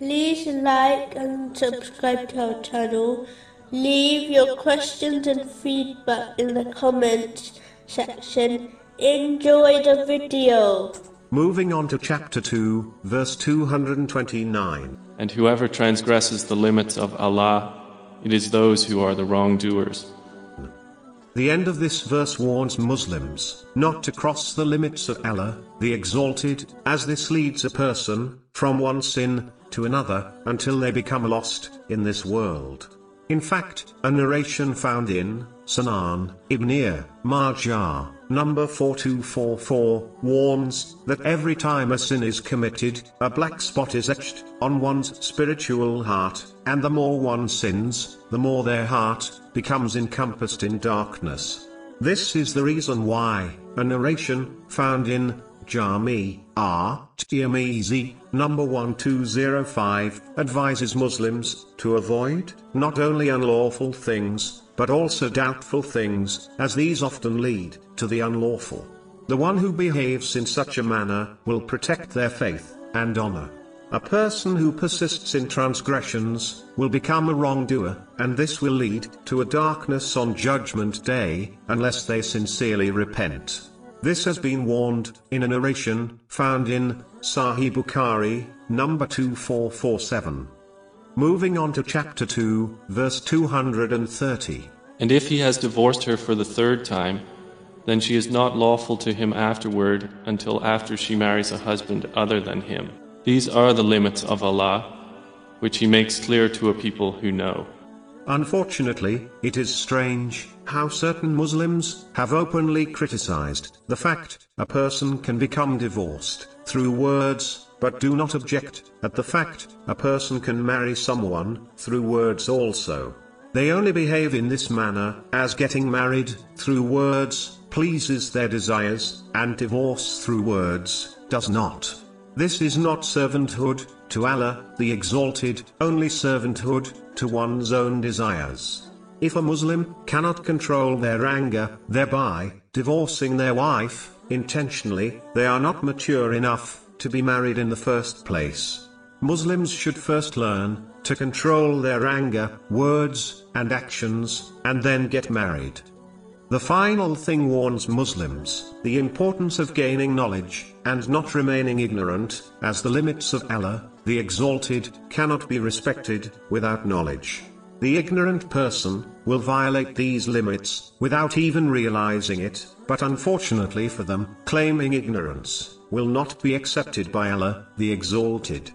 like and subscribe to our channel. Leave your questions and feedback in the comments section. Enjoy the video. Moving on to chapter 2, verse 229. And whoever transgresses the limits of Allah, it is those who are the wrongdoers. The end of this verse warns Muslims not to cross the limits of Allah, the Exalted, as this leads a person from one sin to another until they become lost in this world. In fact, a narration found in Sunan Ibn Majah, number 4244, warns that every time a sin is committed, a black spot is etched on one's spiritual heart, and the more one sins, the more their heart becomes encompassed in darkness. This is the reason why a narration found in Jami At Tirmizi, number 1205, advises Muslims to avoid not only unlawful things, but also doubtful things, as these often lead to the unlawful. The one who behaves in such a manner will protect their faith and honor. A person who persists in transgressions will become a wrongdoer, and this will lead to a darkness on Judgment Day, unless they sincerely repent. This has been warned in a narration found in Sahih Bukhari, number 2447. Moving on to chapter 2, verse 230. And if he has divorced her for the third time, then she is not lawful to him afterward until after she marries a husband other than him. These are the limits of Allah, which He makes clear to a people who know. Unfortunately, it is strange how certain Muslims have openly criticized the fact a person can become divorced through words but do not object at the fact a person can marry someone through words also. They only behave in this manner as getting married through words pleases their desires, and divorce through words does not. This is not servanthood to Allah, the Exalted, only servanthood to one's own desires. If a Muslim cannot control their anger, thereby divorcing their wife intentionally, they are not mature enough to be married in the first place. Muslims should first learn to control their anger, words, and actions, and then get married. The final thing warns Muslims the importance of gaining knowledge and not remaining ignorant, as the limits of Allah, the Exalted, cannot be respected without knowledge. The ignorant person will violate these limits without even realizing it, but unfortunately for them, claiming ignorance will not be accepted by Allah, the Exalted.